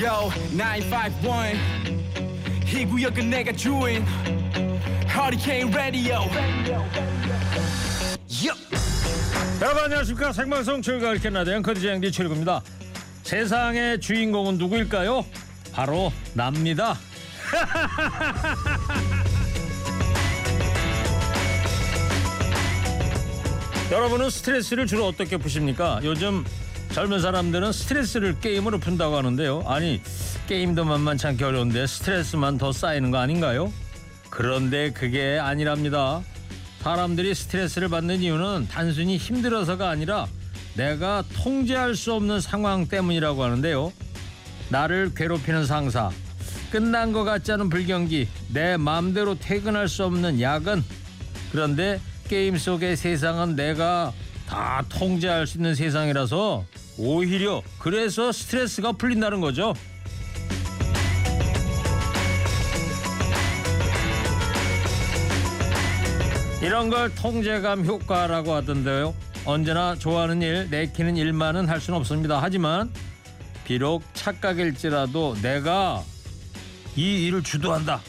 Yo 951 이 구역은 내가 주인. Hurricane Radio. 여러분 안녕하십니까? 생방송 출가 캐나다 앵커디 장디 최일구입니다. 세상의 주인공은 누구일까요? 바로 납니다. 여러분은 스트레스를 주로 어떻게 푸십니까? 요즘 젊은 사람들은 스트레스를 게임으로 푼다고 하는데요 아니 게임도 만만치 않게 어려운데 스트레스만 더 쌓이는 거 아닌가요? 그런데 그게 아니랍니다 사람들이 스트레스를 받는 이유는 단순히 힘들어서가 아니라 내가 통제할 수 없는 상황 때문이라고 하는데요. 나를 괴롭히는 상사, 끝난 것 같지 않은 불경기, 내 마음대로 퇴근할 수 없는 야근. 그런데 게임 속의 세상은 내가 다 통제할 수 있는 세상이라서 오히려 그래서 스트레스가 풀린다는 거죠. 이런 걸 통제감 효과라고 하던데요. 언제나 좋아하는 일, 내키는 일만은 할 수는 없습니다. 하지만 비록 착각일지라도 내가 이 일을 주도한다.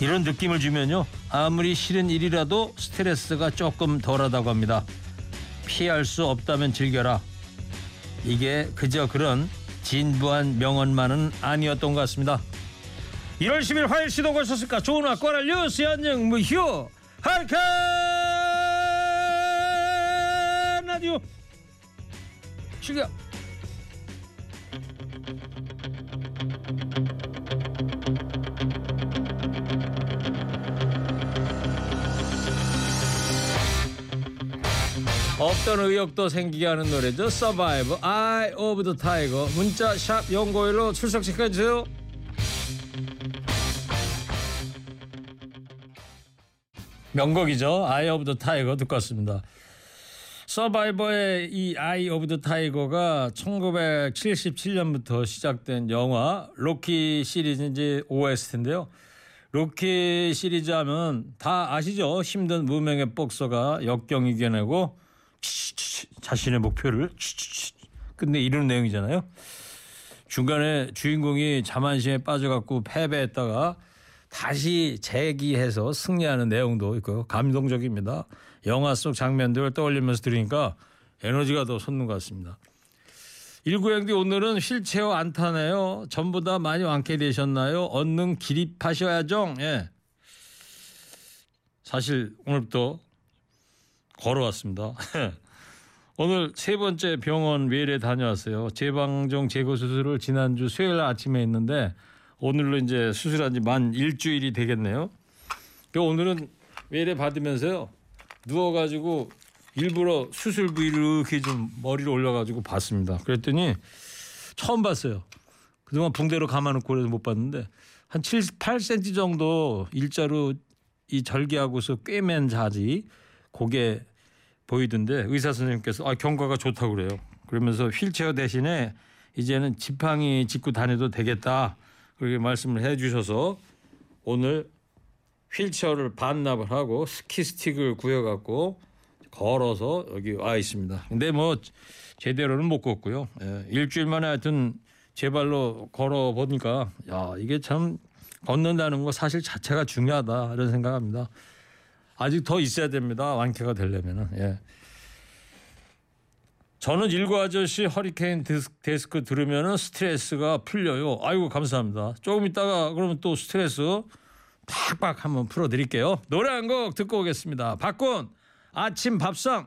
이런 느낌을 주면요. 아무리 싫은 일이라도 스트레스가 조금 덜하다고 합니다. 피할 수 없다면 즐겨라. 이게 그저 그런 진부한 명언만은 아니었던 것 같습니다. 1월 10일 화요일 시동 거셨을까? 좋은 학과를 뉴스 연정 무휴 할카 라디오 출격 없던 의욕도 생기게 하는 노래죠. Survivor, Eye of the Tiger. 문자 샵 연고일로 출석 체크해주세요. 명곡이죠. Eye of the Tiger 듣고 왔습니다. 서바이버의 이 Eye of the Tiger가 1977년부터 시작된 영화 로키 시리즈 이제 OST인데요. 로키 시리즈 하면 다 아시죠? 힘든 무명의 복서가 역경 이겨내고 자신의 목표를 끝내 이루는 내용이잖아요. 중간에 주인공이 자만심에 빠져갖고 패배했다가 다시 재기해서 승리하는 내용도 있고 감동적입니다. 영화 속 장면들을 떠올리면서 들으니까 에너지가 더 솟는 것 같습니다. 일구행디 오늘은 휠체어 안 타네요. 전부 다 많이 완쾌되셨나요? 얼른 기립하셔야죠. 예. 사실 오늘부터 걸어왔습니다. 오늘 세 번째 병원 외래 다녀왔어요. 재방종 제거 수술을 지난주 수요일 아침에 했는데 오늘로 이제 수술한 지 만 일주일이 되겠네요. 그 오늘은 외래 받으면서요. 누워가지고 일부러 수술 부위를 이렇게 좀 머리를 올려가지고 봤습니다. 그랬더니 처음 봤어요. 그동안 붕대로 감아놓고 그래서 못 봤는데 한 7, 8cm 정도 일자로 이 절개하고서 꿰맨 자지 고개 보이던데 의사 선생님께서 아 경과가 좋다고 그래요. 그러면서 휠체어 대신에 이제는 지팡이 짚고 다녀도 되겠다. 그렇게 말씀을 해 주셔서 오늘 휠체어를 반납을 하고 스키 스틱을 구해 갖고 걸어서 여기 와 있습니다. 근데 뭐 제대로는 못 걷고요. 예, 일주일 만에 하여튼 제 발로 걸어 보니까 야 이게 참 걷는다는 거 사실 자체가 중요하다 이런 생각합니다. 아직 더 있어야 됩니다. 완쾌가 되려면은. 예. 저는 일구 아저씨 허리케인 데스, 크 들으면 스트레스가 풀려요. 아이고 감사합니다. 조금 있다가 그러면 또 스트레스 팍팍 한번 풀어드릴게요. 노래 한 곡 듣고 오겠습니다. 박군 아침 밥상.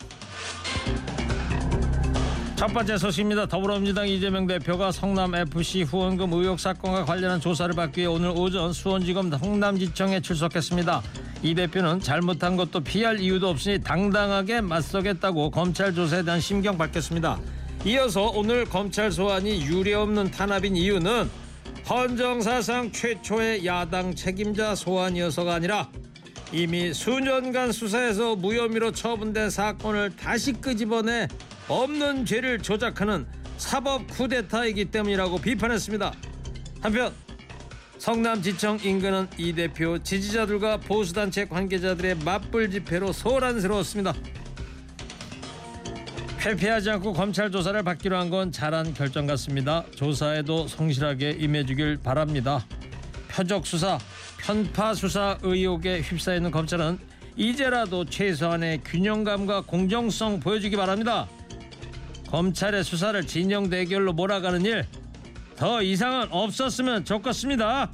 첫 번째 소식입니다. 더불어민주당 이재명 대표가 성남 FC 후원금 의혹 사건과 관련한 조사를 받기 위해 오늘 오전 수원지검 성남지청에 출석했습니다. 이 대표는 잘못한 것도 피할 이유도 없으니 당당하게 맞서겠다고 검찰 조사에 대한 심경 밝혔습니다. 이어서 오늘 검찰 소환이 유례없는 탄압인 이유는 헌정사상 최초의 야당 책임자 소환이어서가 아니라 이미 수년간 수사에서 무혐의로 처분된 사건을 다시 끄집어내 없는 죄를 조작하는 사법 쿠데타이기 때문이라고 비판했습니다. 한편 성남지청 인근은 이 대표 지지자들과 보수단체 관계자들의 맞불 집회로 소란스러웠습니다. 회피하지 않고 검찰 조사를 받기로 한 건 잘한 결정 같습니다. 조사에도 성실하게 임해주길 바랍니다. 표적 수사, 편파 수사 의혹에 휩싸여 있는 검찰은 이제라도 최소한의 균형감과 공정성 보여주기 바랍니다. 검찰의 수사를 진영 대결로 몰아가는 일 더 이상은 없었으면 좋겠습니다.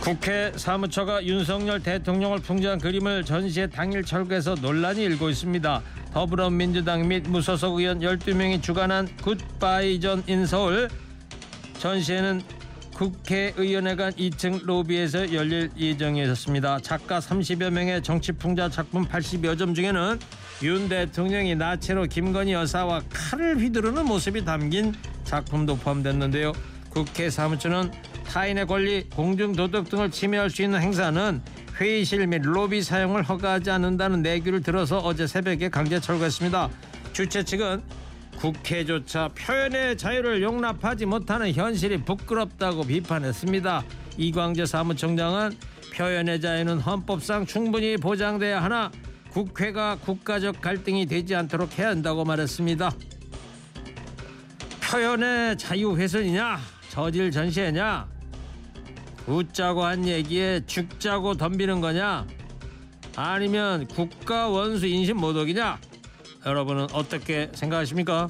국회 사무처가 윤석열 대통령을 풍자한 그림을 전시해 당일 철거해서 논란이 일고 있습니다. 더불어민주당 및 무소속 의원 12명이 주관한 굿바이 전 인 서울 전시회는 국회의원회관 2층 로비에서 열릴 예정이었습니다. 작가 30여 명의 정치풍자 작품 80여 점 중에는 윤 대통령이 나체로 김건희 여사와 칼을 휘두르는 모습이 담긴 작품도 포함됐는데요. 국회 사무처는 타인의 권리, 공중도덕 등을 침해할 수 있는 행사는 회의실 및 로비 사용을 허가하지 않는다는 내규를 들어서 어제 새벽에 강제 철거했습니다. 주최 측은 국회조차 표현의 자유를 용납하지 못하는 현실이 부끄럽다고 비판했습니다. 이광재 사무총장은 표현의 자유는 헌법상 충분히 보장돼야 하나 국회가 국가적 갈등이 되지 않도록 해야 한다고 말했습니다. 표현의 자유 훼손이냐 저질 전시회냐 웃자고 한 얘기에 죽자고 덤비는 거냐 아니면 국가 원수 인신 모독이냐 여러분은 어떻게 생각하십니까?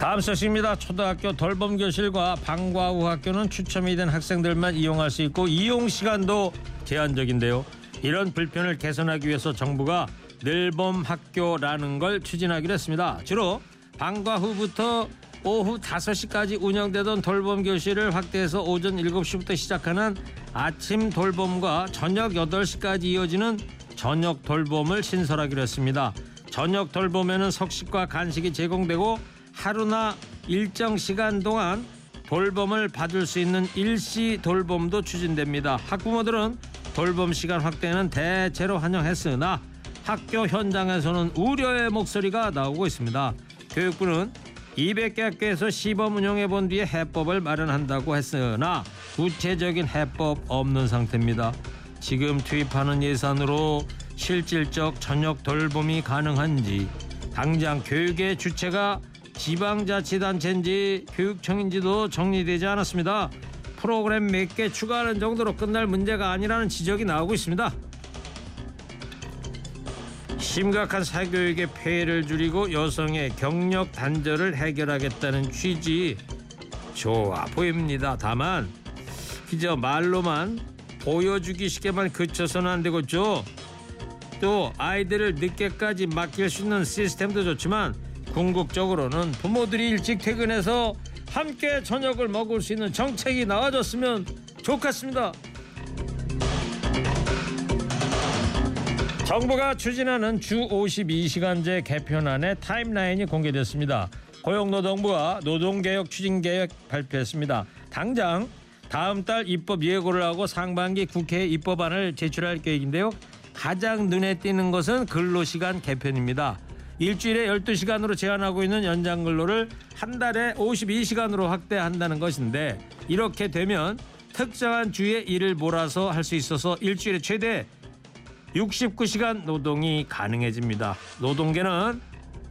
다음 소식입니다. 초등학교 돌봄 교실과 방과 후 학교는 추첨이 된 학생들만 이용할 수 있고 이용 시간도 제한적인데요. 이런 불편을 개선하기 위해서 정부가 늘봄 학교라는 걸 추진하기로 했습니다. 주로 방과 후부터 오후 5시까지 운영되던 돌봄 교실을 확대해서 오전 7시부터 시작하는 아침 돌봄과 저녁 8시까지 이어지는 저녁 돌봄을 신설하기로 했습니다. 저녁 돌봄에는 석식과 간식이 제공되고 하루나 일정 시간 동안 돌봄을 받을 수 있는 일시 돌봄도 추진됩니다. 학부모들은 돌봄 시간 확대는 대체로 환영했으나 학교 현장에서는 우려의 목소리가 나오고 있습니다. 교육부는 200개 학교에서 시범 운영해 본 뒤에 해법을 마련한다고 했으나 구체적인 해법 없는 상태입니다. 지금 투입하는 예산으로 실질적 저녁 돌봄이 가능한지 당장 교육의 주체가 지방자치단체인지 교육청인지도 정리되지 않았습니다. 프로그램 몇 개 추가하는 정도로 끝날 문제가 아니라는 지적이 나오고 있습니다. 심각한 사교육의 폐해를 줄이고 여성의 경력 단절을 해결하겠다는 취지 좋아 보입니다. 다만 그저 말로만 보여주기식에만 그쳐서는 안 되겠죠. 또 아이들을 늦게까지 맡길 수 있는 시스템도 좋지만 궁극적으로는 부모들이 일찍 퇴근해서 함께 저녁을 먹을 수 있는 정책이 나와줬으면 좋겠습니다. 정부가 추진하는 주 52시간제 개편안의 타임라인이 공개됐습니다. 고용노동부가 노동개혁 추진 계획 발표했습니다. 당장 다음 달 입법 예고를 하고 상반기 국회에 입법안을 제출할 계획인데요. 가장 눈에 띄는 것은 근로시간 개편입니다. 일주일에 12시간으로 제한하고 있는 연장 근로를 한 달에 52시간으로 확대한다는 것인데 이렇게 되면 특정한 주에 일을 몰아서 할 수 있어서 일주일에 최대 69시간 노동이 가능해집니다. 노동계는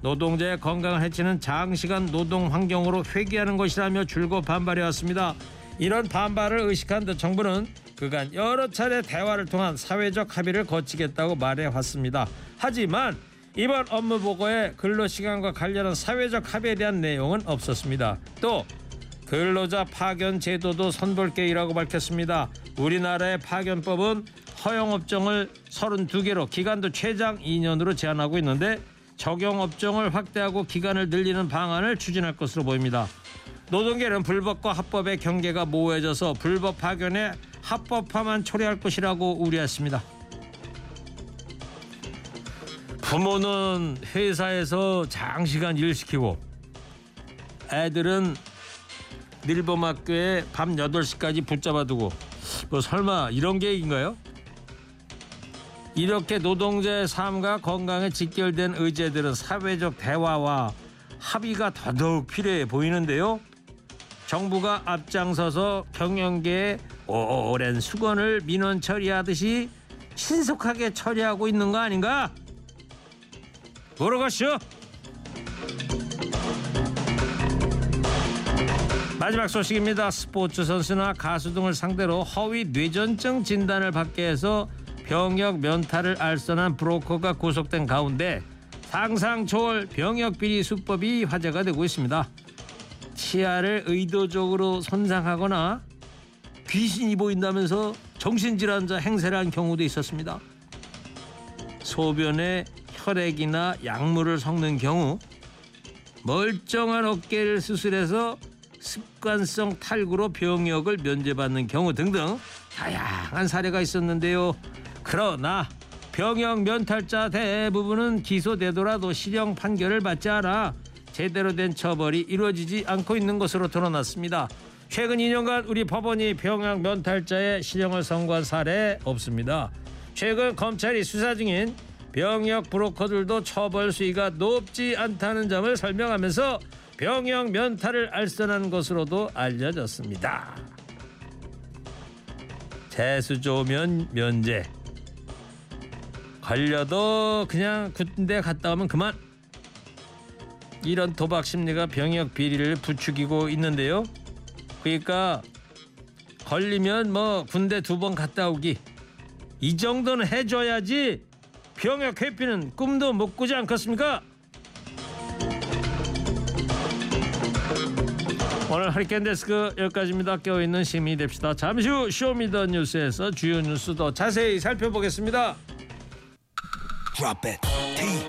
노동자의 건강을 해치는 장시간 노동 환경으로 회귀하는 것이라며 줄곧 반발해 왔습니다. 이런 반발을 의식한 듯 정부는 그간 여러 차례 대화를 통한 사회적 합의를 거치겠다고 말해 왔습니다. 하지만 이번 업무 보고에 근로시간과 관련한 사회적 합의에 대한 내용은 없었습니다. 또 근로자 파견 제도도 선볼계획이라고 밝혔습니다. 우리나라의 파견법은 허용 업종을 32개로 기간도 최장 2년으로 제한하고 있는데 적용 업종을 확대하고 기간을 늘리는 방안을 추진할 것으로 보입니다. 노동계는 불법과 합법의 경계가 모호해져서 불법 파견에 합법화만 초래할 것이라고 우려했습니다. 부모는 회사에서 장시간 일 시키고 애들은 밀범학교에 밤 8시까지 붙잡아 두고 뭐 설마 이런 계획인가요? 이렇게 노동자의 삶과 건강에 직결된 의제들은 사회적 대화와 합의가 더더욱 필요해 보이는데요. 정부가 앞장서서 경영계의 오랜 수건을 민원 처리하듯이 신속하게 처리하고 있는 거 아닌가? 보러 가시죠. 마지막 소식입니다. 스포츠 선수나 가수 등을 상대로 허위 뇌전증 진단을 받게 해서 병역 면탈을 알선한 브로커가 구속된 가운데 상상 초월 병역 비리 수법이 화제가 되고 있습니다. 치아를 의도적으로 손상하거나 귀신이 보인다면서 정신질환자 행세를 한 경우도 있었습니다. 소변에 혈액이나 약물을 섞는 경우 멀쩡한 어깨를 수술해서 습관성 탈구로 병역을 면제받는 경우 등등 다양한 사례가 있었는데요. 그러나 병역 면탈자 대부분은 기소되더라도 실형 판결을 받지 않아 제대로 된 처벌이 이루어지지 않고 있는 것으로 드러났습니다. 최근 2년간 우리 법원이 병역 면탈자의 실형을 선고한 사례 없습니다. 최근 검찰이 수사 중인 병역 브로커들도 처벌 수위가 높지 않다는 점을 설명하면서 병역 면탈을 알선한 것으로도 알려졌습니다. 재수 좋으면 면제. 걸려도 그냥 군대 갔다 오면 그만. 이런 도박 심리가 병역 비리를 부추기고 있는데요. 그러니까 걸리면 뭐 군대 두 번 갔다 오기 이 정도는 해줘야지 병역 회피는 꿈도 못 꾸지 않겠습니까? 오늘 허리케인 데스크 여기까지입니다. 깨어있는 시민이 됩시다. 잠시 후 쇼미더 뉴스에서 주요 뉴스 더 자세히 살펴보겠습니다. Drop it.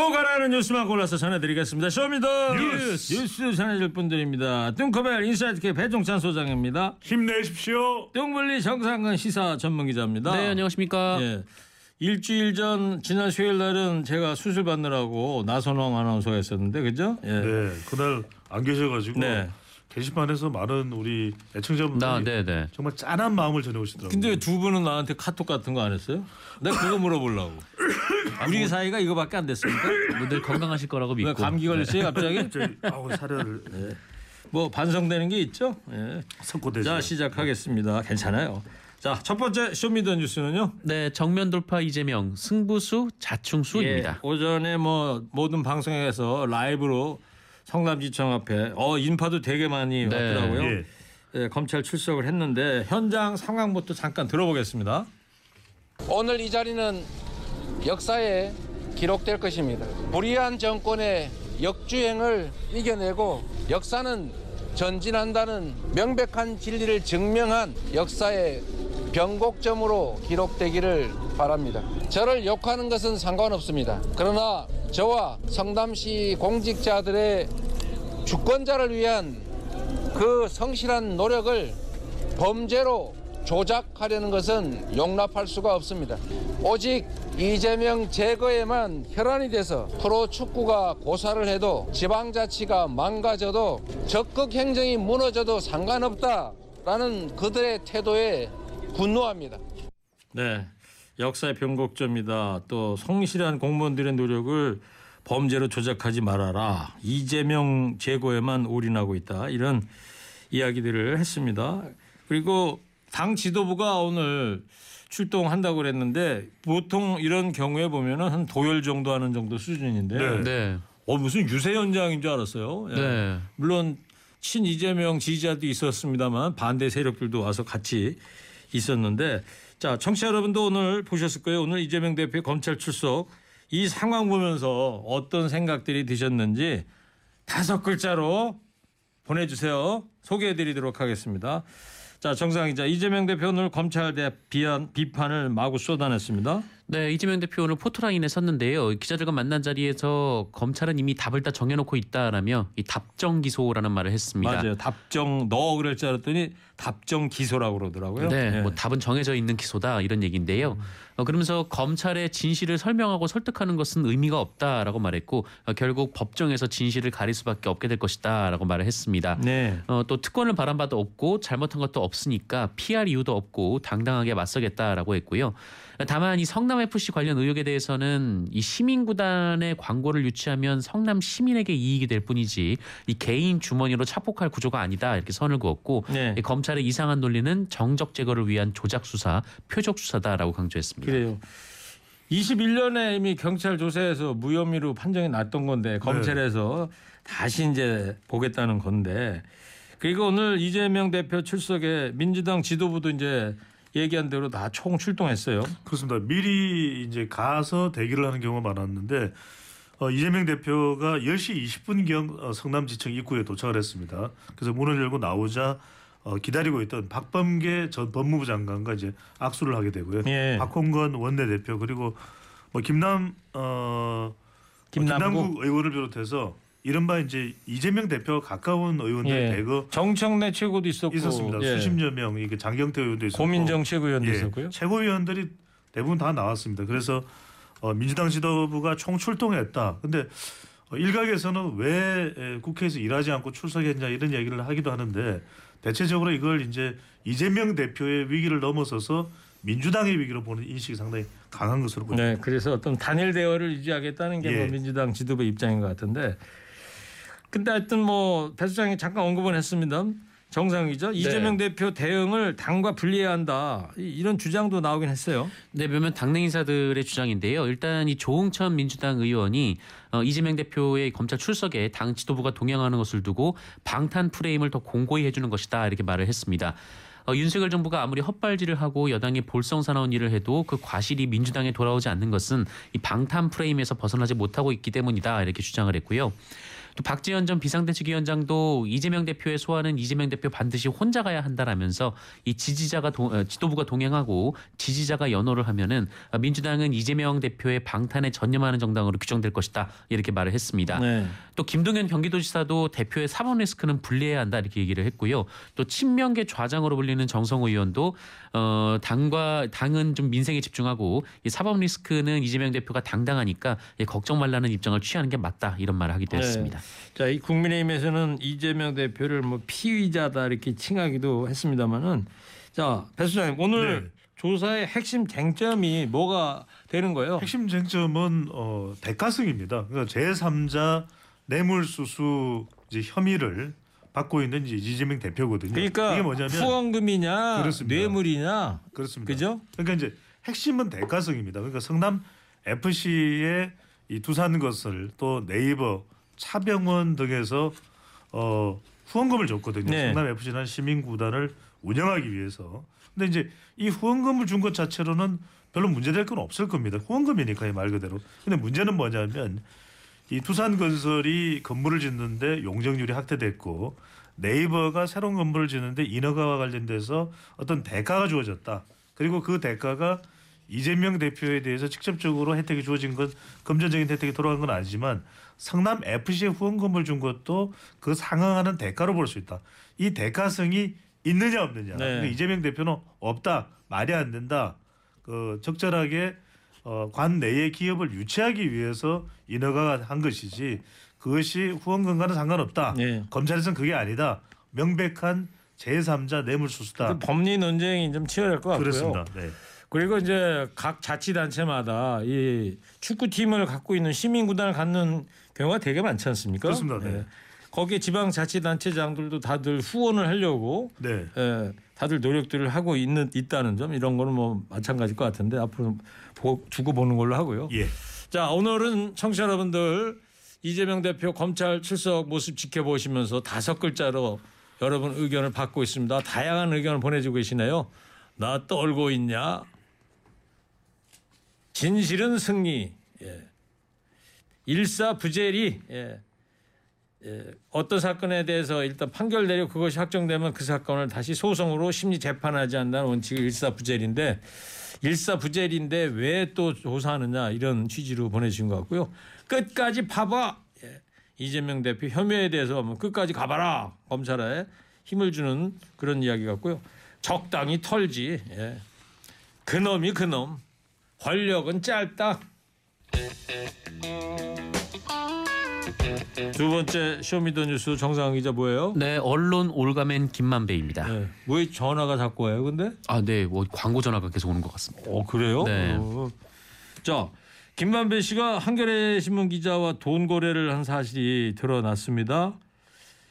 꼭 알아는 뉴스만 골라서 전해드리겠습니다. 쇼미더 뉴스. 뉴스 전해줄 분들입니다. 뚱커벨 인사이트K 배종찬 소장입니다. 힘내십시오. 뚱블리 정상근 시사 전문기자입니다. 네, 안녕하십니까. 예. 일주일 전 지난 수요일 날은 제가 수술 받느라고 나선홍 아나운서가 있었는데 그죠? 예. 네, 그날 안 계셔가지고 네. 게시판에서 많은 우리 애청자분들이 나, 네, 네. 정말 짠한 마음을 전해오시더라고요. 근데 두 분은 나한테 카톡 같은 거 안 했어요? 내가 그거 물어보려고. 우리 사이가 이거밖에 안 됐습니까? 뭐늘 건강하실 거라고 왜 믿고. 감기 걸렸어요 갑자기? 아우 사례를 뭐 반성되는 게 있죠? 예. 섞고대죠. 자 시작하겠습니다. 괜찮아요. 자 첫 번째 쇼미더 뉴스는요. 네, 정면 돌파 이재명 승부수 자충수입니다. 예, 오전에 뭐 모든 방송에서 라이브로 성남지청 앞에 어 인파도 되게 많이 네. 왔더라고요. 예. 예, 검찰 출석을 했는데 현장 상황부터 잠깐 들어보겠습니다. 오늘 이 자리는 역사에 기록될 것입니다. 불의한 정권의 역주행을 이겨내고 역사는 전진한다는 명백한 진리를 증명한 역사의 변곡점으로 기록되기를 바랍니다. 저를 욕하는 것은 상관없습니다. 그러나 저와 성남시 공직자들의 주권자를 위한 그 성실한 노력을 범죄로 조작하려는 것은 용납할 수가 없습니다. 오직 이재명 제거에만 혈안이 돼서 프로 축구가 고사를 해도 지방자치가 망가져도 적극 행정이 무너져도 상관없다라는 그들의 태도에 분노합니다. 네, 역사의 변곡점이다. 또 성실한 공무원들의 노력을 범죄로 조작하지 말아라. 이재명 제거에만 올인하고 있다. 이런 이야기들을 했습니다. 그리고 당 지도부가 오늘 출동한다고 그랬는데 보통 이런 경우에 보면은 한 도열 정도 하는 정도 수준인데 네. 네. 어 무슨 유세 현장인 줄 알았어요. 예. 네. 물론 친 이재명 지지자도 있었습니다만 반대 세력들도 와서 같이 있었는데 자 청취자 여러분도 오늘 보셨을 거예요. 오늘 이재명 대표 검찰 출석 이 상황 보면서 어떤 생각들이 드셨는지 다섯 글자로 보내주세요. 소개해드리도록 하겠습니다. 자 정상 기자 이재명 대표 오늘 검찰 대 비한 비판을 마구 쏟아냈습니다. 네, 이재명 대표 오늘 포토라인에 섰는데요. 기자들과 만난 자리에서 검찰은 이미 답을 다 정해놓고 있다라며 이 답정 기소라는 말을 했습니다. 맞아요. 답정 너 그럴 줄 알았더니 답정 기소라고 그러더라고요. 네, 예. 뭐 답은 정해져 있는 기소다 이런 얘기인데요. 어, 그러면서 검찰의 진실을 설명하고 설득하는 것은 의미가 없다라고 말했고 어, 결국 법정에서 진실을 가릴 수밖에 없게 될 것이다라고 말을 했습니다. 네. 어, 또 특권을 바란 바도 없고 잘못한 것도 없으니까 피할 이유도 없고 당당하게 맞서겠다라고 했고요. 다만 이 성남 FC 관련 의혹에 대해서는 이 시민 구단의 광고를 유치하면 성남 시민에게 이익이 될 뿐이지 이 개인 주머니로 차폭할 구조가 아니다 이렇게 선을 그었고 네. 이 검찰의 이상한 논리는 정적 제거를 위한 조작 수사, 표적 수사다라고 강조했습니다. 그래요. 21년에 이미 경찰 조사에서 무혐의로 판정이 났던 건데 검찰에서 다시 이제 보겠다는 건데 그리고 오늘 이재명 대표 출석에 민주당 지도부도 이제 얘기한 대로 다 총 출동했어요. 그렇습니다. 미리 이제 가서 대기를 하는 경우가 많았는데 어, 이재명 대표가 10시 20분경 어, 성남지청 입구에 도착을 했습니다. 그래서 문을 열고 나오자 어, 기다리고 있던 박범계 전 법무부 장관과 이제 악수를 하게 되고요. 예. 박홍건 원내대표 그리고 뭐 김남 어 김남국. 김남국 의원을 비롯해서 이른바 이제 이재명 대표 가까운 의원들 예. 대거 정청래 최고도 있었고 있었습니다. 예. 수십여 명 이게 장경태 의원도 있었고 고민정 최고위원도 예, 있었고요. 최고위원들이 대부분 다 나왔습니다. 그래서 어, 민주당 지도부가 총 출동했다. 근데 어, 일각에서는 왜 에, 국회에서 일하지 않고 출석했냐 이런 얘기를 하기도 하는데 대체적으로 이걸 이제 이재명 대표의 위기를 넘어서서 민주당의 위기로 보는 인식이 상당히 강한 것으로 보입니다. 네, 그래서 어떤 단일 대화를 유지하겠다는 게 예. 뭐 민주당 지도부 입장인 것 같은데. 근데 하여튼 뭐 배 수장이 잠깐 언급은 했습니다. 정상이죠. 이재명 대표 대응을 당과 분리해야 한다. 이- 이런 주장도 나오긴 했어요. 네, 몇몇 당내 인사들의 주장인데요. 일단 이 조홍천 민주당 의원이 어, 이재명 대표의 검찰 출석에 당 지도부가 동행하는 것을 두고 방탄 프레임을 더 공고히 해주는 것이다 이렇게 말을 했습니다. 어, 윤석열 정부가 아무리 헛발질을 하고 여당이 볼썽사나운 일을 해도 그 과실이 민주당에 돌아오지 않는 것은 이 방탄 프레임에서 벗어나지 못하고 있기 때문이다 이렇게 주장을 했고요. 또 박지원 전 비상대책위원장도 이재명 대표의 소환은 이재명 대표 반드시 혼자 가야 한다라면서 이 지지자가 동- 어, 지도부가 동행하고 지지자가 연호를 하면은 어, 민주당은 이재명 대표의 방탄에 전념하는 정당으로 규정될 것이다 이렇게 말을 했습니다. 네. 또 김동연 경기도지사도 대표의 사법 리스크는 분리해야 한다 이렇게 얘기를 했고요. 또 친명계 좌장으로 불리는 정성호 의원도 어 당과 당은 좀 민생에 집중하고 이 사법 리스크는 이재명 대표가 당당하니까 예, 걱정 말라는 입장을 취하는 게 맞다 이런 말을 하기도 네. 했습니다. 자, 이 국민의힘에서는 이재명 대표를 뭐 피의자다 이렇게 칭하기도 했습니다만은 자, 배 수장님 오늘 네. 조사의 핵심 쟁점이 뭐가 되는 거예요? 핵심 쟁점은 어, 대가성입니다. 그러니까 제3자 뇌물수수 이제 혐의를 받고 있는 이제 이재명 대표거든요. 그러니까 이게 뭐냐면 후원금이냐 그렇습니다. 뇌물이냐 그렇습니다. 그죠? 그러니까 이제 핵심은 대가성입니다. 그러니까 성남 FC의 이 두산 것을 또 네이버, 차병원 등에서 어, 후원금을 줬거든요. 네. 성남 FC는 시민 구단을 운영하기 위해서. 근데 이제 이 후원금을 준 것 자체로는 별로 문제될 건 없을 겁니다. 후원금이니까요 말 그대로. 근데 문제는 뭐냐면 이 두산건설이 건물을 짓는데 용적률이 확대됐고 네이버가 새로운 건물을 짓는데 인허가와 관련돼서 어떤 대가가 주어졌다. 그리고 그 대가가 이재명 대표에 대해서 직접적으로 혜택이 주어진 건 금전적인 혜택이 돌아간 건 아니지만 성남 FC에 후원금을 준 것도 그 상응하는 대가로 볼 수 있다. 이 대가성이 있느냐 없느냐. 네. 근데 이재명 대표는 없다. 말이 안 된다. 그 적절하게 어, 관 내의 기업을 유치하기 위해서 인허가가 한 것이지 그것이 후원금과는 상관없다. 네. 검찰에서는 그게 아니다. 명백한 제3자 뇌물수수다. 그 법리 논쟁이 좀 치열할 것 같고요. 그렇습니다. 네. 그리고 이제 각 자치단체마다 이 축구팀을 갖고 있는 시민구단을 갖는 경우가 되게 많지 않습니까? 그렇습니다. 네. 거기에 지방자치단체장들도 다들 후원을 하려고 네. 예, 다들 노력들을 하고 있는 있다는 점 이런 거는 뭐 마찬가지일 것 같은데 앞으로 보, 두고 보는 걸로 하고요. 예. 자 오늘은 청취자 여러분들 이재명 대표 검찰 출석 모습 지켜보시면서 다섯 글자로 여러분 의견을 받고 있습니다. 다양한 의견을 보내주고 계시네요. 나 떨고 있냐? 진실은 승리. 예. 일사부재리. 예. 예. 어떤 사건에 대해서 일단 판결 내려 그것이 확정되면 그 사건을 다시 소송으로 심리 재판하지 않는다는 원칙이 일사부재리인데 일사부재리인데 왜 또 조사하느냐 이런 취지로 보내주신 것 같고요. 끝까지 봐봐. 예. 이재명 대표 혐의에 대해서 뭐 끝까지 가봐라. 검찰에 힘을 주는 그런 이야기 같고요. 적당히 털지. 예. 그놈이 그놈. 권력은 짧다. 두 번째 쇼미더뉴스 정상훈 기자 뭐예요? 네, 언론 올가맨 김만배입니다. 네. 왜 전화가 자꾸 와요? 근데? 아, 네, 뭐 광고 전화가 계속 오는 것 같습니다. 어 그래요? 네. 어. 자 김만배 씨가 한겨레 신문 기자와 돈 거래를 한 사실이 드러났습니다.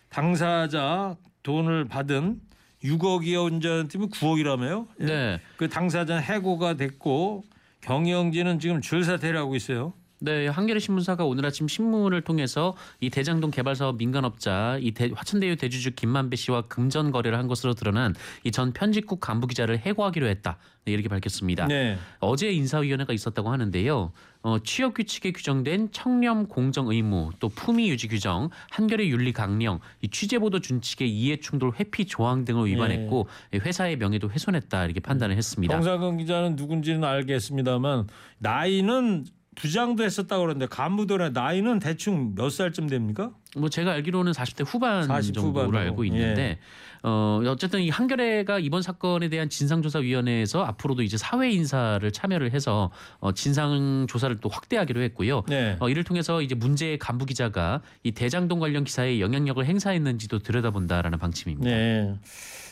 당사자 돈을 받은 6억이야 운전팀은 9억이라며요? 네. 그 당사자는 해고가 됐고 경영진은 지금 줄사태를 하고 있어요. 네, 한겨레 신문사가 오늘 아침 신문을 통해서 이 대장동 개발 사업 민간업자 이 대- 화천대유 대주주 김만배 씨와 금전 거래를 한 것으로 드러난 이 전 편집국 간부 기자를 해고하기로 했다. 네, 이렇게 밝혔습니다. 네. 어제 인사위원회가 있었다고 하는데요. 어, 취업 규칙에 규정된 청렴 공정 의무, 또 품위 유지 규정, 한겨레 윤리 강령, 이 취재 보도 준칙의 이해 충돌 회피 조항 등을 위반했고 회사의 명예도 훼손했다 이렇게 판단을 했습니다. 정상근 기자는 누군지는 알겠습니다만 나이는 부장도 했었다고 그러는데 간부들의 나이는 대충 몇 살쯤 됩니까? 뭐 제가 알기로는 40대 후반 40 정도로 후반으로. 알고 있는데 어 어쨌든 이 한겨레가 이번 사건에 대한 진상조사위원회에서 앞으로도 이제 사회 인사를 참여를 해서 어 진상 조사를 또 확대하기로 했고요. 네. 어 이를 통해서 이제 문제의 간부 기자가 이 대장동 관련 기사에 영향력을 행사했는지도 들여다본다라는 방침입니다. 네.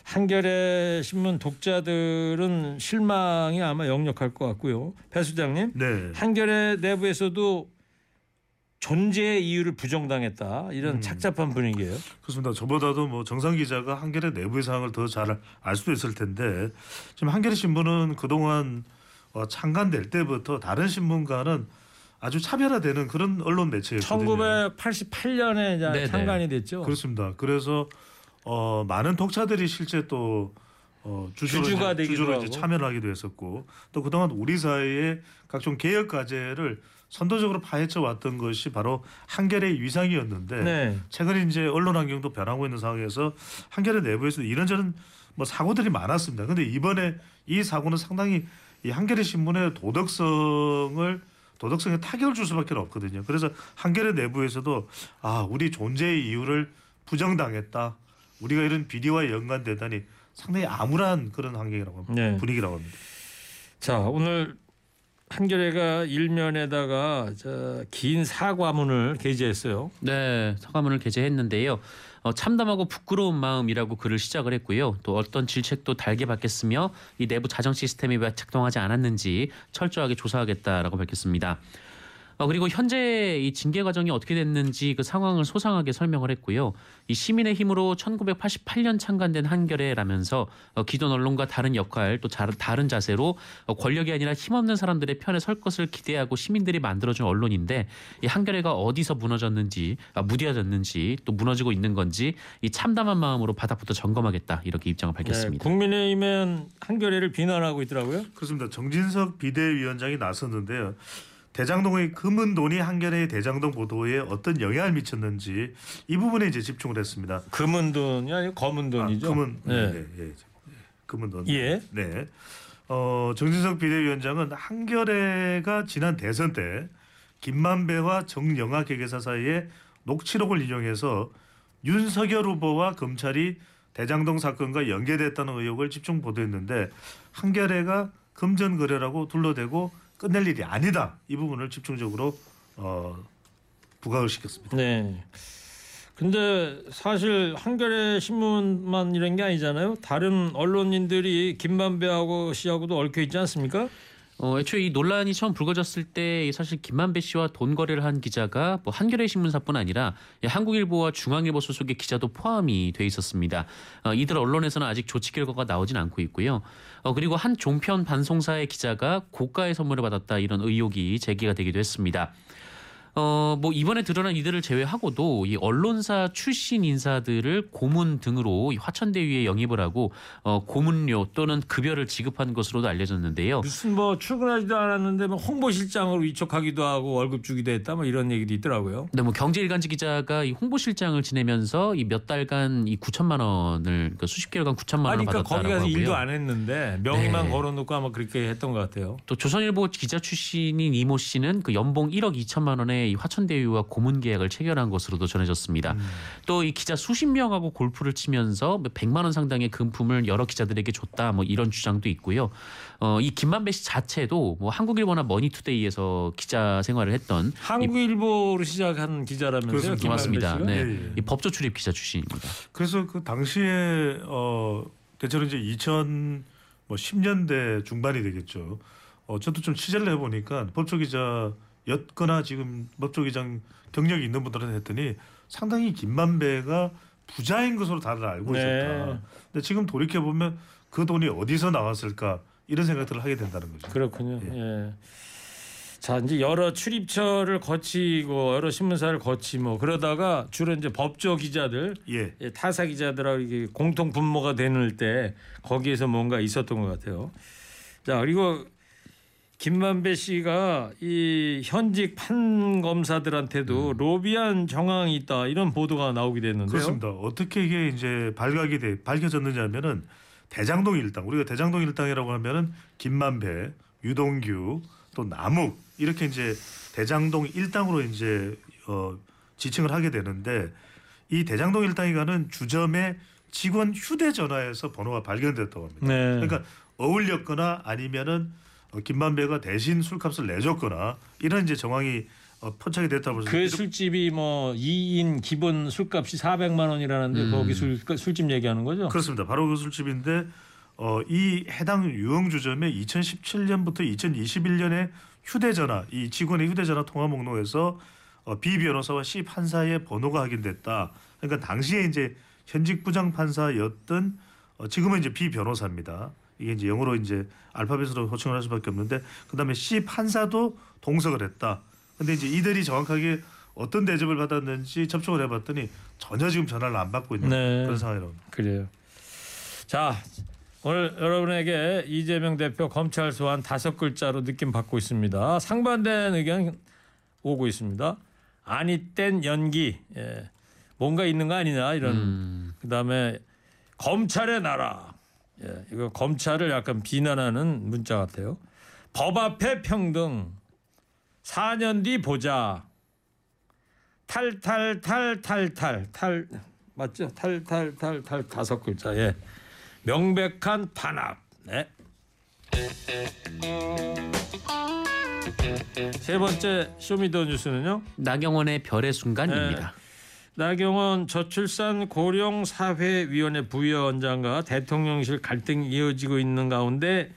한겨레 신문 독자들은 실망이 아마 역력할 것 같고요. 배 수장님, 네. 한겨레 내부에서도 존재의 이유를 부정당했다 이런 음. 착잡한 분위기예요. 그렇습니다. 저보다도 뭐 정상 기자가 한겨레 내부의 상황을 더 잘 알 수도 있을 텐데 지금 한겨레 신문은 그동안 어, 창간될 때부터 다른 신문과는 아주 차별화되는 그런 언론 매체였거든요. 1988년에 네네. 창간이 됐죠. 그렇습니다. 그래서 어, 많은 독자들이 실제 또 어, 주주로, 주주가 이제- 되기도 주주로. 이제 참여를 하기도 했었고 또 그동안 우리 사회의 각종 개혁 과제를 선도적으로 파헤쳐 왔던 것이 바로 한겨레의 위상이었는데 네. 최근 이제 언론 환경도 변하고 있는 상황에서 한겨레 내부에서 이런저런 뭐 사고들이 많았습니다. 근데 이번에 이 사고는 상당히 이 한겨레 신문의 도덕성을 도덕성에 타격을 줄 수밖에 없거든요. 그래서 한겨레 내부에서도 아 우리 존재의 이유를 부정당했다. 우리가 이런 비리와 연관되다니 상당히 암울한 그런 환경이라고 합니다. 네. 분위기라고 합니다. 자 오늘 한겨레가 일면에다가 저긴 사과문을 게재했어요. 네, 사과문을 게재했는데요. 어, 참담하고 부끄러운 마음이라고 글을 시작을 했고요. 또 어떤 질책도 달게 받겠으며 이 내부 자정 시스템이 왜 작동하지 않았는지 철저하게 조사하겠다라고 밝혔습니다. 어, 그리고 현재 이 징계 과정이 어떻게 됐는지 그 상황을 소상하게 설명을 했고요. 이 시민의 힘으로 1988년 창간된 한겨레라면서 어, 기존 언론과 다른 역할 또 자, 다른 자세로 어, 권력이 아니라 힘없는 사람들의 편에 설 것을 기대하고 시민들이 만들어준 언론인데 이 한겨레가 어디서 무너졌는지 아, 무뎌졌는지 또 무너지고 있는 건지 이 참담한 마음으로 바닥부터 점검하겠다 이렇게 입장을 네, 밝혔습니다. 국민의힘은 한겨레를 비난하고 있더라고요. 그렇습니다. 정진석 비대위원장이 나섰는데요. 대장동의 금은 돈이 한겨레의 대장동 보도에 어떤 영향을 미쳤는지 이 부분에 이제 집중을 했습니다. 금은 돈이 아니고 검은 돈이죠. 아, 금은 네. 네. 네, 예. 금은 돈. 예. 네. 어, 정진석 비대위원장은 한겨레가 지난 대선 때 김만배와 정영아 개개사 사이에 녹취록을 인용해서 윤석열 후보와 검찰이 대장동 사건과 연계됐다는 의혹을 집중 보도했는데 한겨레가 금전 거래라고 둘러대고 끝낼 일이 아니다. 이 부분을 집중적으로 어, 부각을 시켰습니다. 네. 근데 사실 한겨레 신문만 이런 게 아니잖아요. 다른 언론인들이 김만배하고 씨하고도 얽혀 있지 않습니까? 어, 애초에 이 논란이 처음 불거졌을 때 사실 김만배 씨와 돈 거래를 한 기자가 뭐 한겨레 신문사뿐 아니라 이 한국일보와 중앙일보 소속의 기자도 포함이 돼 있었습니다. 어, 이들 언론에서는 아직 조치 결과가 나오진 않고 있고요. 어, 그리고 한 종편 방송사의 기자가 고가의 선물을 받았다 이런 의혹이 제기가 되기도 했습니다. 어, 뭐 이번에 드러난 이들을 제외하고도 이 언론사 출신 인사들을 고문 등으로 이 화천대유에 영입을 하고 어, 고문료 또는 급여를 지급한 것으로도 알려졌는데요. 무슨 뭐 출근하지도 않았는데 뭐 홍보실장으로 위촉하기도 하고 월급 주기도 했다 뭐 이런 얘기도 있더라고요. 네, 뭐 경제일간지 기자가 이 홍보실장을 지내면서 이 몇 달간 이 9천만 원을 그러니까 수십 개월간 9천만 원을 그러니까 받았다라고 거기 가서 하고요. 일도 안 했는데 명의만 네. 걸어놓고 아마 그렇게 했던 것 같아요. 또 조선일보 기자 출신인 이모 씨는 그 연봉 1억 2천만 원의 이 화천대유와 고문 계약을 체결한 것으로도 전해졌습니다. 음. 또이 기자 수십 명하고 골프를 치면서 뭐 100만 원 상당의 금품을 여러 기자들에게 줬다 뭐 이런 주장도 있고요. 어, 이 김만배 씨 자체도 뭐 한국일보나 머니투데이에서 기자 생활을 했던 한국일보로 시작한 기자라면서요. 그렇습니다. 맞습니다. 네, 예, 예. 이 법조 출입 기자 출신입니다. 그래서 그 당시에 어 대체로 이제 2000 뭐 10년대 중반이 되겠죠. 어 저도 좀 취재를 해보니까 법조 기자 였거나 지금 법조기장 경력이 있는 분들한테 했더니 상당히 김만배가 부자인 것으로 다들 알고 네. 있었다. 근데 지금 돌이켜 보면 그 돈이 어디서 나왔을까 이런 생각들을 하게 된다는 거죠. 그렇군요. 예. 자 이제 여러 출입처를 거치고 여러 신문사를 거치 뭐 그러다가 주로 이제 법조 기자들 예. 예, 타사 기자들하고 이게 공통 분모가 되는 때 거기에서 뭔가 있었던 것 같아요. 자 그리고 김만배 씨가 이 현직 판 검사들한테도 로비한 정황이 있다 이런 보도가 나오게 됐는데요. 그렇습니다. 어떻게 이게 이제 발각이 돼 밝혀졌느냐면은 대장동 일당 우리가 대장동 일당이라고 하면은 김만배, 유동규 또 남욱 이렇게 이제 대장동 일당으로 이제 어 지칭을 하게 되는데 이 대장동 일당이 가는 주점의 직원 휴대전화에서 번호가 발견됐다고 합니다. 네. 그러니까 어울렸거나 아니면은 어, 김만배가 대신 술값을 내줬거나 이런 이제 정황이 어, 포착이 됐다고 해서 그 술집이 뭐 2인 기본 술값이 400만 원이라는데 거기 술 술집 얘기하는 거죠? 그렇습니다. 바로 그 술집인데 어, 이 해당 유흥주점에 2017년부터 2021년에 휴대전화 이 직원의 휴대전화 통화 목록에서 어, B 변호사와 C 판사의 번호가 확인됐다. 그러니까 당시에 이제 현직 부장 판사였던 어, 지금은 이제 B 변호사입니다. 이게 이제 영어로 이제 알파벳으로 호칭을 할 수밖에 없는데 그다음에 C 판사도 동석을 했다. 근데 이제 이들이 정확하게 어떤 대접을 받았는지 접촉을 해봤더니 전혀 지금 전화를 안 받고 있는 네. 그런 상황이라고. 그래요. 자 오늘 여러분에게 이재명 대표 검찰 소환 다섯 글자로 느낌 받고 있습니다. 상반된 의견 오고 있습니다. 아니 땐 연기 예. 뭔가 있는 거 아니냐 이런 음. 그다음에 검찰의 나라 예. 이거 검찰을 약간 비난하는 문자 같아요. 법 앞에 평등 4년 뒤 보자 탈탈탈탈탈 탈 맞죠? 탈탈탈탈 다섯 글자 예. 명백한 탄압. 네. 세 번째 쇼미더 뉴스는요. 나경원의 별의 순간입니다. 나경원 저출산 고령 사회위원회 부위원장과 대통령실 갈등이 이어지고 있는 가운데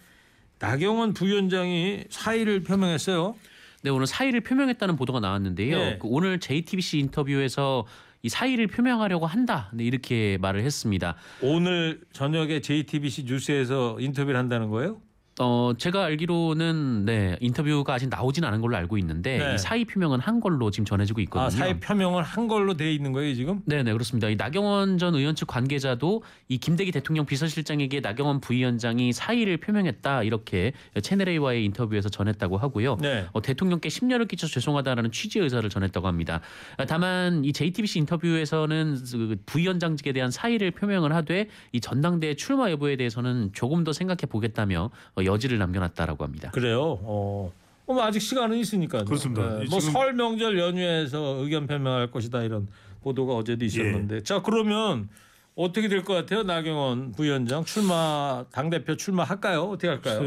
나경원 부위원장이 사의를 표명했어요. 네, 오늘 사의를 표명했다는 보도가 나왔는데요. 네. 그 오늘 JTBC 인터뷰에서 이 사의를 표명하려고 한다. 네, 이렇게 말을 했습니다. 오늘 저녁에 JTBC 뉴스에서 인터뷰를 한다는 거예요? 어, 제가 알기로는 네, 인터뷰가 아직 나오진 않은 걸로 알고 있는데 네. 이 사의 표명은 한 걸로 지금 전해지고 있거든요. 아, 사의 표명을 한 걸로 돼 있는 거예요 지금? 네, 네, 그렇습니다. 이 나경원 전 의원 측 관계자도 이 김대기 대통령 비서실장에게 나경원 부위원장이 사의를 표명했다 이렇게 채널 A와의 인터뷰에서 전했다고 하고요. 네. 어, 대통령께 심려를 끼쳐 죄송하다라는 취지 의사를 전했다고 합니다. 아, 다만 이 JTBC 인터뷰에서는 그 부위원장직에 대한 사의를 표명을 하되 이 전당대 출마 여부에 대해서는 조금 더 생각해 보겠다며 어, 여지를 남겨놨다라고 합니다. 그래요. 어. 어, 뭐 아직 시간은 있으니까요. 그렇습니다. 네, 이뭐 지금- 설 명절 연휴에서 의견 표명할 것이다 이런 보도가 어제도 있었는데. 예. 자 그러면 어떻게 될 것 같아요? 나경원 부위원장 출마 당 대표 출마할까요? 어떻게 할까요?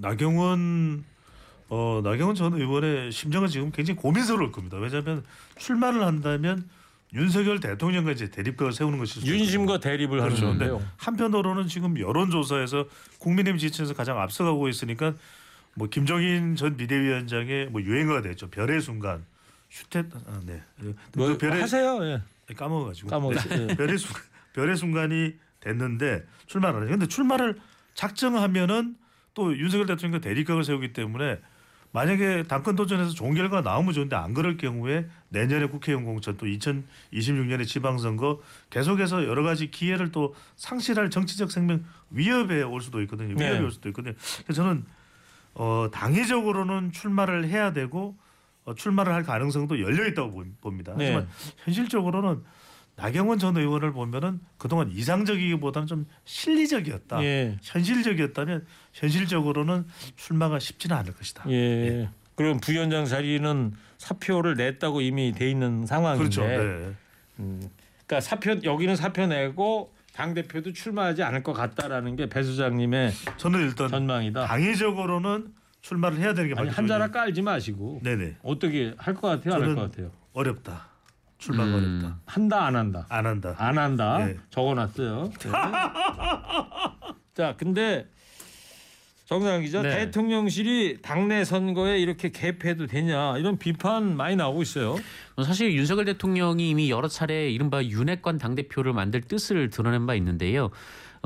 나경원 어 나경원 전 의원의 심정은 지금 굉장히 고민스러울 겁니다. 왜냐하면 출마를 한다면 윤석열 대통령과 이제 대립각을 세우는 것이 윤심과 대립을 그렇죠. 근데 하는데요. 한편으로는 지금 여론조사에서 국민의힘 지지층에서 가장 앞서가고 있으니까 뭐 김정인 전 비대위원장의 뭐 유행어가 됐죠. 별의 순간. 슈테 아, 네. 뭐그 별의 하세요. 예. 까먹어가지고 까먹었어요. 네. 별의 순간 별의 순간이 됐는데 출마를 하죠. 근데 출마를 작정하면은 또 윤석열 대통령과 대립각을 세우기 때문에 만약에 당권 도전에서 좋은 결과가 나오면 좋은데 안 그럴 경우에 내년에 국회의원 공천 또 2026년에 지방선거 계속해서 여러 가지 기회를 또 상실할 정치적 생명 위협에 올 수도 있거든요. 위협에 네. 올 수도 있거든요. 그래서 저는 어, 당위적으로는 출마를 해야 되고 어, 출마를 할 가능성도 열려 있다고 보- 봅니다. 네. 하지만 현실적으로는 나경원 전 의원을 보면은 그동안 이상적이기보다는 좀 실리적이었다. 예. 현실적이었다면 현실적으로는 출마가 쉽지는 않을 것이다. 예. 그럼 부위원장 자리는 사표를 냈다고 이미 돼 있는 상황인데. 그렇죠. 네. 그러니까 사표 여기는 사표 내고 당 대표도 출마하지 않을 것 같다라는 게 배 소장님의 저는 일단 전망이다. 당위적으로는 출마를 해야 되는 게 맞죠. 한 자락 깔지 마시고 네네. 어떻게 할 것 같아요? 안 할 것 같아요? 어렵다. 출마가 음. 어렵다. 한다 안 한다? 안 한다. 안 한다. 네. 적어놨어요. 네. 자, 근데 정상 기자 네. 대통령실이 당내 선거에 이렇게 개입해도 되냐 이런 비판 많이 나오고 있어요. 사실 윤석열 대통령이 이미 여러 차례 이른바 윤핵관 당대표를 만들 뜻을 드러낸 바 있는데요.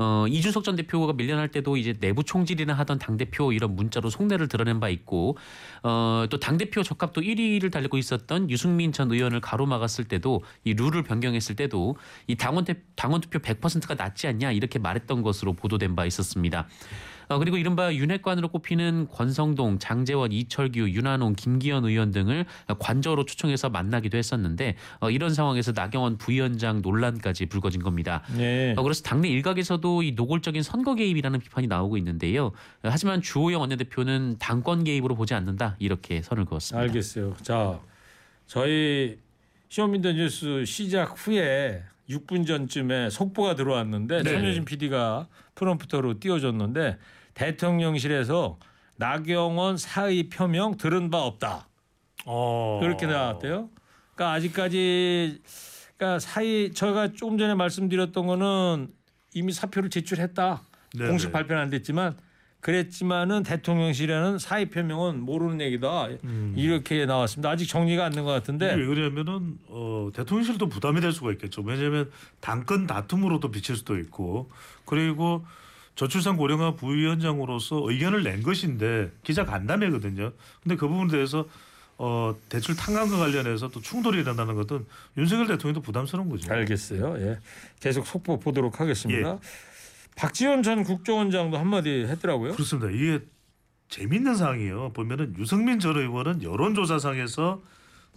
어, 이준석 전 대표가 밀려날 때도 이제 내부 총질이나 하던 당 대표 이런 문자로 속내를 드러낸 바 있고 어, 또 당 대표 적합도 1위를 달리고 있었던 유승민 전 의원을 가로막았을 때도 이 룰을 변경했을 때도 이 당원, 대, 당원 투표 100%가 낮지 않냐 이렇게 말했던 것으로 보도된 바 있었습니다. 어, 그리고 이른바 윤핵관으로 꼽히는 권성동, 장제원, 이철규, 윤한홍, 김기현 의원 등을 관저로 초청해서 만나기도 했었는데 어, 이런 상황에서 나경원 부위원장 논란까지 불거진 겁니다. 네. 어, 그래서 당내 일각에서도 이 노골적인 선거 개입이라는 비판이 나오고 있는데요. 어, 하지만 주호영 원내대표는 당권 개입으로 보지 않는다 이렇게 선을 그었습니다. 알겠어요. 자, 저희 쇼미더 뉴스 시작 후에 6분 전쯤에 속보가 들어왔는데 네. 천효진 PD가 프롬프터로 띄워줬는데 대통령실에서 나경원 사의 표명 들은 바 없다. 어. 그렇게 나왔대요. 그러니까 아직까지 그러니까 사의 저희가 조금 전에 말씀드렸던 거는 이미 사표를 제출했다. 네, 공식 네. 발표는 안 됐지만 그랬지만은 대통령실에는 사의 표명은 모르는 얘기다. 이렇게 나왔습니다. 아직 정리가 안 된 것 같은데. 왜 그러냐면은 어, 대통령실도 부담이 될 수가 있겠죠. 왜냐하면 당권 다툼으로도 비칠 수도 있고 그리고 저출산 고령화 부위원장으로서 의견을 낸 것인데 기자 간담회거든요. 근데 그 부분에 대해서 어, 대출 탕감과 관련해서 또 충돌이 일어나는 것은 윤석열 대통령도 부담스러운 거죠. 알겠어요. 예. 계속 속보 보도록 하겠습니다. 예. 박지원 전 국정원장도 한마디 했더라고요. 그렇습니다. 이게 재밌는 사항이에요. 보면은 유승민 전 의원은 여론조사상에서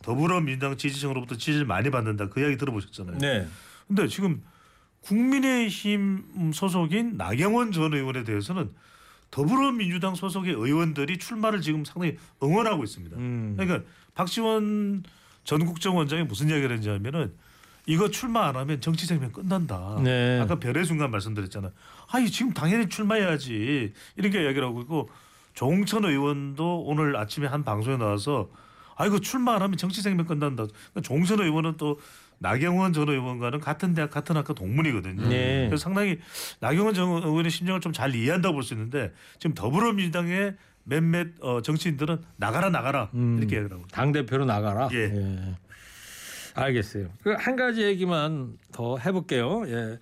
더불어민주당 지지층으로부터 지지를 많이 받는다. 그 이야기 들어보셨잖아요. 네. 근데 지금 국민의힘 소속인 나경원 전 의원에 대해서는 더불어민주당 소속의 의원들이 출마를 지금 상당히 응원하고 있습니다. 음. 그러니까 박지원 전 국정원장이 무슨 이야기를 했는지 하면은 이거 출마 안 하면 정치 생명 끝난다. 네. 아까 별의 순간 말씀드렸잖아요. 아니 지금 당연히 출마해야지 이렇게 이야기를 하고 있고 조홍천 의원도 오늘 아침에 한 방송에 나와서 아 이거 출마 안 하면 정치 생명 끝난다. 그러니까 조홍천 의원은 또 나경원 전 의원과는 같은 대학 같은 학과 동문이거든요. 네. 그래서 상당히 나경원 전 의원의 심정을 좀 잘 이해한다고 볼 수 있는데 지금 더불어민주당의 몇몇 어, 정치인들은 나가라 나가라 음. 이렇게 얘기를 하고 당 대표로 나가라. 예. 알겠어요. 그 한 가지 얘기만 더 해볼게요. 예.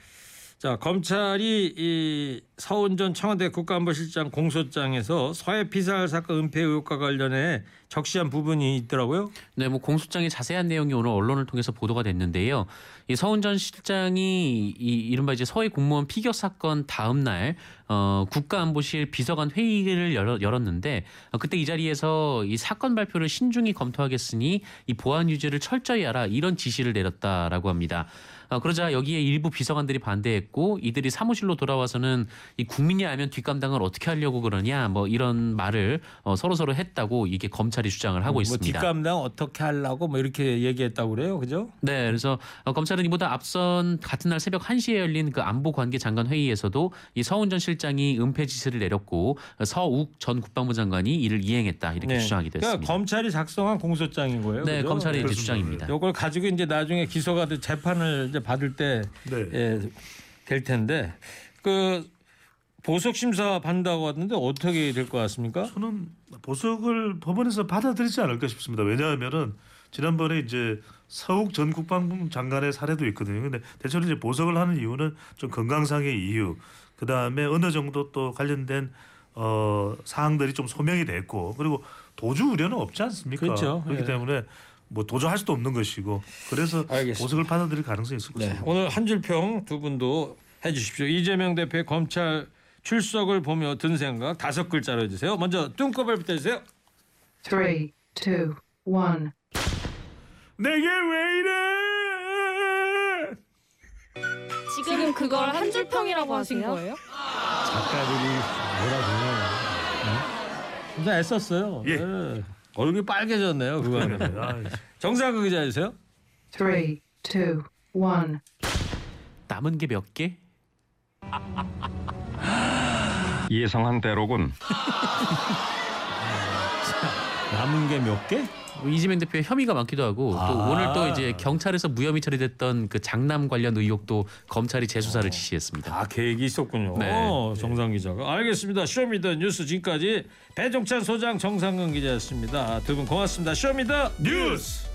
자 검찰이 이 서훈 전 청와대 국가안보실장 공소장에서 서해 피살 사건 은폐 의혹과 관련해 적시한 부분이 있더라고요. 네, 뭐 공소장의 자세한 내용이 오늘 언론을 통해서 보도가 됐는데요. 이 서훈 전 실장이 이 이른바 이제 서해 공무원 피격 사건 다음 날 어, 국가안보실 비서관 회의를 열었, 열었는데 어, 그때 이 자리에서 이 사건 발표를 신중히 검토하겠으니 이 보안 유지를 철저히 하라 이런 지시를 내렸다라고 합니다. 어, 그러자 여기에 일부 비서관들이 반대했고 이들이 사무실로 돌아와서는 이 국민이 알면 뒷감당을 어떻게 하려고 그러냐 뭐 이런 말을 어, 서로 서로 했다고 이게 검찰이 주장을 하고 뭐 있습니다. 뒷감당 어떻게 하려고 뭐 이렇게 얘기했다고 그래요, 그죠? 네, 그래서 어, 검찰은 이보다 앞선 같은 날 새벽 1시에 열린 그 안보 관계 장관 회의에서도 이 서훈 전 실장이 은폐 지시를 내렸고 어, 서욱 전 국방부 장관이 이를 이행했다 이렇게 주장하기도 그러니까 했습니다. 검찰이 작성한 공소장인 거예요. 네, 그죠? 검찰의. 주장입니다. 이걸 가지고 이제 나중에 기소가 돼 재판을 이제 받을 때 네. 예, 될 텐데 그 보석 심사 받는다고 하던데 어떻게 될 것 같습니까? 저는 보석을 법원에서 받아들이지 않을까 싶습니다. 왜냐하면은 지난번에 이제 서욱 전 국방부 장관의 사례도 있거든요. 근데 대체로 이제 보석을 하는 이유는 좀 건강상의 이유, 그 다음에 어느 정도 또 관련된 어 사항들이 좀 소명이 됐고 그리고 도주 우려는 없지 않습니까? 그렇죠. 그렇기 예. 때문에 뭐 도주할 수도 없는 것이고 그래서 알겠습니다. 보석을 받아들일 가능성이 있을 네, 것입니다. 오늘 한 줄 평 두 분도 해주십시오. 이재명 대표의 검찰 출석을 보며 든 생각 다섯 글자로 해주세요. 먼저 뚱꺼발부터 해주세요. Three, two, one. 내게 왜 이래? 지금 그걸 한 줄 평이라고 하신 거예요? 작가들이 뭐라 그러냐. 진짜 애썼어요. 예. 네. 얼굴이 빨개졌네요. 그거 하면. 아, 정상근 기자 해주세요. Three, two, one. 남은 게 몇 개? 예상한 대로군. 남은 게 몇 개? 이재명 대표의 혐의가 많기도 하고 아. 또 오늘 또 이제 경찰에서 무혐의 처리됐던 그 장남 관련 의혹도 검찰이 재수사를 지시했습니다. 아 계획이 있었군요. 네. 어, 정상 기자가 알겠습니다. 쇼미더 뉴스 지금까지 배종찬 소장 정상근 기자였습니다. 두 분 고맙습니다. 쇼미더 뉴스.